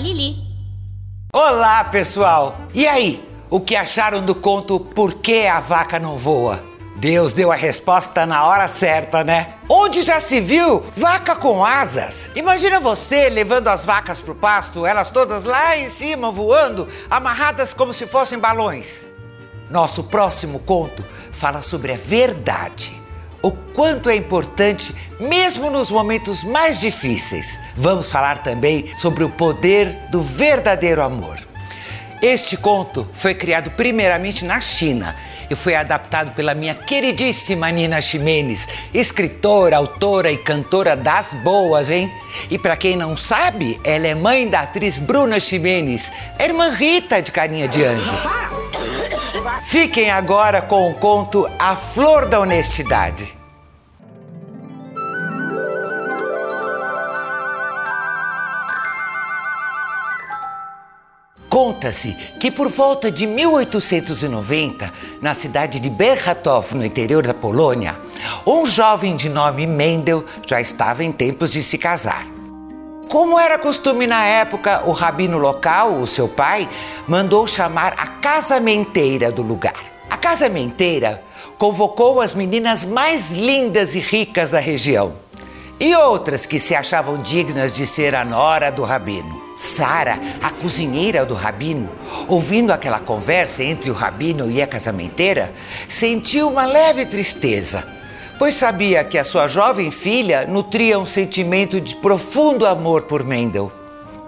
Lili. Olá, pessoal! E aí, o que acharam do conto Por que a vaca não voa? Deus deu a resposta na hora certa, né? Onde já se viu vaca com asas? Imagina você levando as vacas pro pasto, elas todas lá em cima voando, amarradas como se fossem balões. Nosso próximo conto fala sobre a verdade. O quanto é importante, mesmo nos momentos mais difíceis. Vamos falar também sobre o poder do verdadeiro amor. Este conto foi criado primeiramente na China e foi adaptado pela minha queridíssima Nina Ximenes, escritora, autora e cantora das boas, hein? E para quem não sabe, ela é mãe da atriz Bruna Ximenes, irmã Rita de Carinha de Anjo. Fiquem agora com o conto A Flor da Honestidade. Conta-se que por volta de 1890, na cidade de Berchatov, no interior da Polônia, um jovem de nome Mendel já estava em tempos de se casar. Como era costume na época, o rabino local, o seu pai, mandou chamar a casamenteira do lugar. A casamenteira convocou as meninas mais lindas e ricas da região e outras que se achavam dignas de ser a nora do rabino. Sara, a cozinheira do rabino, ouvindo aquela conversa entre o rabino e a casamenteira, sentiu uma leve tristeza, pois sabia que a sua jovem filha nutria um sentimento de profundo amor por Mendel.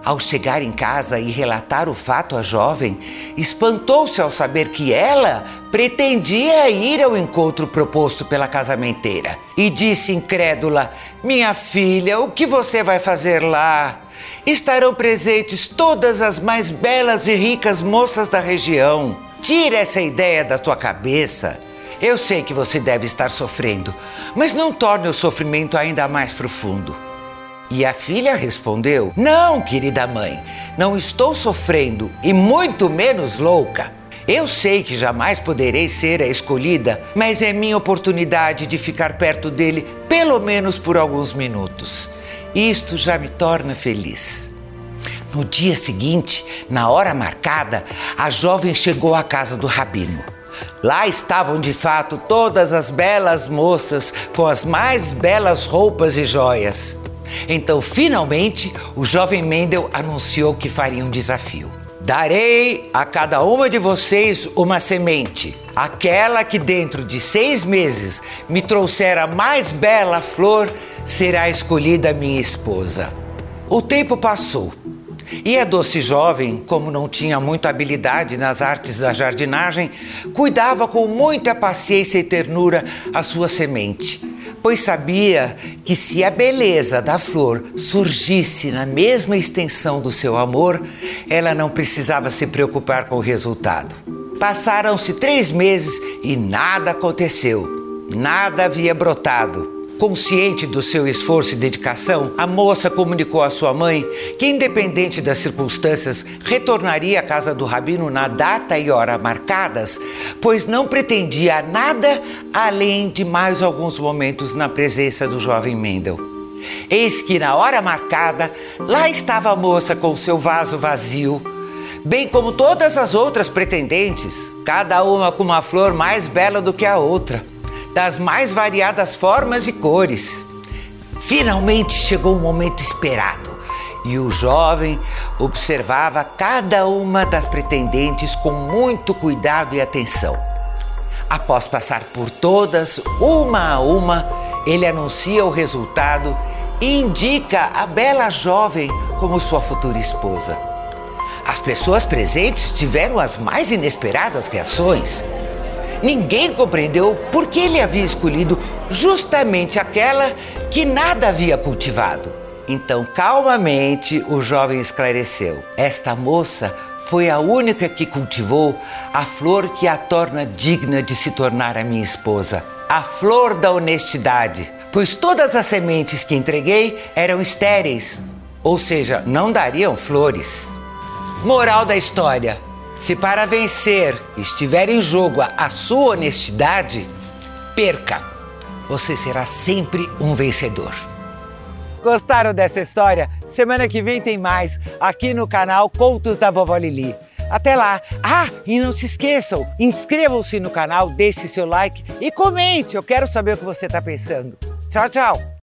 Ao chegar em casa e relatar o fato à jovem, espantou-se ao saber que ela pretendia ir ao encontro proposto pela casamenteira e disse incrédula: Minha filha, o que você vai fazer lá? Estarão presentes todas as mais belas e ricas moças da região. Tira essa ideia da tua cabeça. Eu sei que você deve estar sofrendo, mas não torne o sofrimento ainda mais profundo. E a filha respondeu: Não, querida mãe, não estou sofrendo e muito menos louca. Eu sei que jamais poderei ser a escolhida, mas é minha oportunidade de ficar perto dele, pelo menos por alguns minutos. Isto já me torna feliz. No dia seguinte, na hora marcada, a jovem chegou à casa do rabino. Lá estavam de fato todas as belas moças com as mais belas roupas e joias. Então, finalmente, o jovem Mendel anunciou que faria um desafio. Darei a cada uma de vocês uma semente. Aquela que dentro de seis meses me trouxer a mais bela flor será escolhida minha esposa. O tempo passou e a doce jovem, como não tinha muita habilidade nas artes da jardinagem, cuidava com muita paciência e ternura a sua semente, pois sabia que se a beleza da flor surgisse na mesma extensão do seu amor, ela não precisava se preocupar com o resultado. Passaram-se três meses e nada aconteceu, nada havia brotado. Consciente do seu esforço e dedicação, a moça comunicou à sua mãe que, independente das circunstâncias, retornaria à casa do rabino na data e hora marcadas, pois não pretendia nada além de mais alguns momentos na presença do jovem Mendel. Eis que, na hora marcada, lá estava a moça com seu vaso vazio, bem como todas as outras pretendentes, cada uma com uma flor mais bela do que a outra das mais variadas formas e cores. Finalmente chegou o momento esperado e o jovem observava cada uma das pretendentes com muito cuidado e atenção. Após passar por todas, uma a uma, ele anuncia o resultado e indica a bela jovem como sua futura esposa. As pessoas presentes tiveram as mais inesperadas reações. Ninguém compreendeu por que ele havia escolhido justamente aquela que nada havia cultivado. Então, calmamente, o jovem esclareceu: Esta moça foi a única que cultivou a flor que a torna digna de se tornar a minha esposa. A flor da honestidade, pois todas as sementes que entreguei eram estéreis, ou seja, não dariam flores. Moral da história: se para vencer estiver em jogo a sua honestidade, perca. Você será sempre um vencedor. Gostaram dessa história? Semana que vem tem mais aqui no canal Contos da Vovó Lili. Até lá! Ah, e não se esqueçam, inscrevam-se no canal, deixe seu like e comente, eu quero saber o que você está pensando. Tchau, tchau!